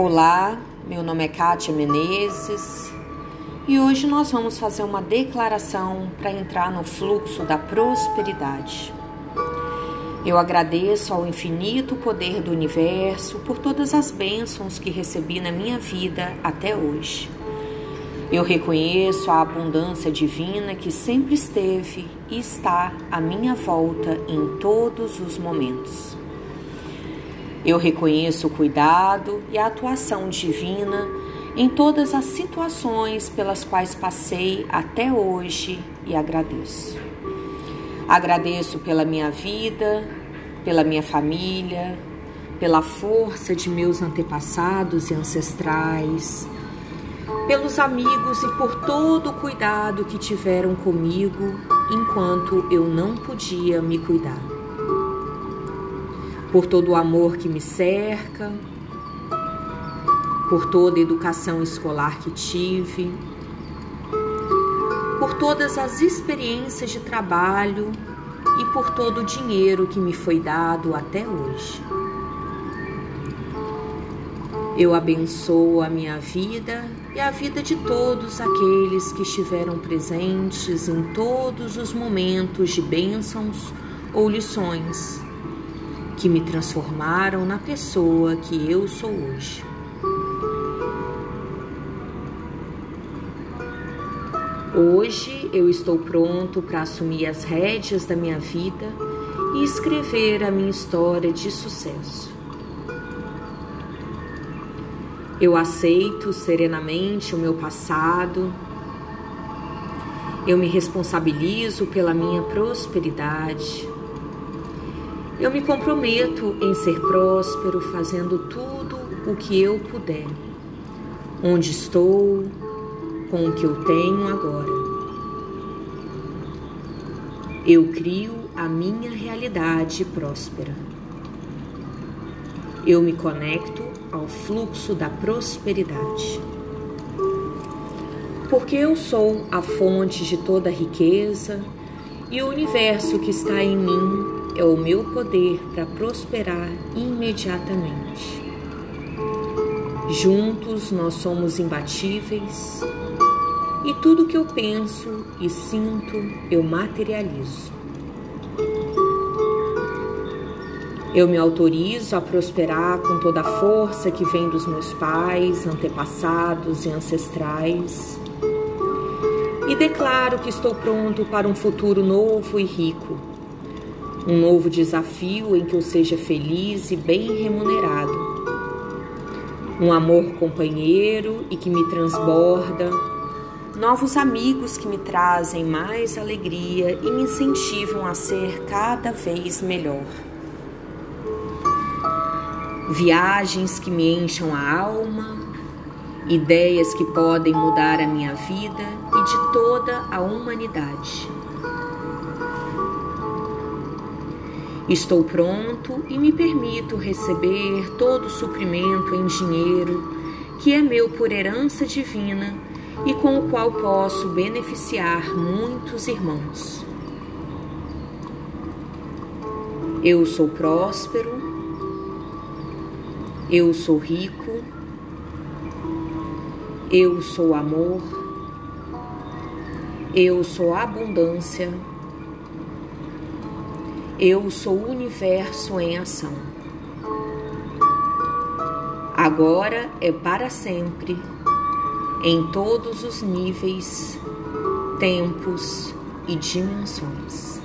Olá, meu nome é Kátia Menezes e hoje nós vamos fazer uma declaração para entrar no fluxo da prosperidade. Eu agradeço ao infinito poder do universo por todas as bênçãos que recebi na minha vida até hoje. Eu reconheço a abundância divina que sempre esteve e está à minha volta em todos os momentos. Eu reconheço o cuidado e a atuação divina em todas as situações pelas quais passei até hoje e agradeço. Agradeço pela minha vida, pela minha família, pela força de meus antepassados e ancestrais pelos amigos e por todo o cuidado que tiveram comigo enquanto eu não podia me cuidar. Por todo o amor que me cerca, por toda a educação escolar que tive, por todas as experiências de trabalho e por todo o dinheiro que me foi dado até hoje. Eu abençoo a minha vida e a vida de todos aqueles que estiveram presentes em todos os momentos de bênçãos ou lições que me transformaram na pessoa que eu sou hoje. Hoje eu estou pronto para assumir as rédeas da minha vida e escrever a minha história de sucesso. Eu aceito serenamente o meu passado. Eu me responsabilizo pela minha prosperidade. Eu me comprometo em ser próspero, fazendo tudo o que eu puder, onde estou, com o que eu tenho agora. Eu crio a minha realidade próspera. Eu me conecto ao fluxo da prosperidade. Porque eu sou a fonte de toda riqueza e o universo que está em mim é o meu poder para prosperar imediatamente. Juntos nós somos imbatíveis e tudo que eu penso e sinto eu materializo. Eu me autorizo a prosperar com toda a força que vem dos meus pais, antepassados e ancestrais. E declaro que estou pronto para um futuro novo e rico. Um novo desafio em que eu seja feliz e bem remunerado. Um amor companheiro e que me transborda. Novos amigos que me trazem mais alegria e me incentivam a ser cada vez melhor viagens que me encham a alma, ideias que podem mudar a minha vida e de toda a humanidade. Estou pronto e me permito receber todo o suprimento em dinheiro que é meu por herança divina e com o qual posso beneficiar muitos irmãos. Eu sou próspero. Eu sou rico, eu sou amor, eu sou abundância, eu sou o universo em ação. Agora é para sempre, em todos os níveis, tempos e dimensões.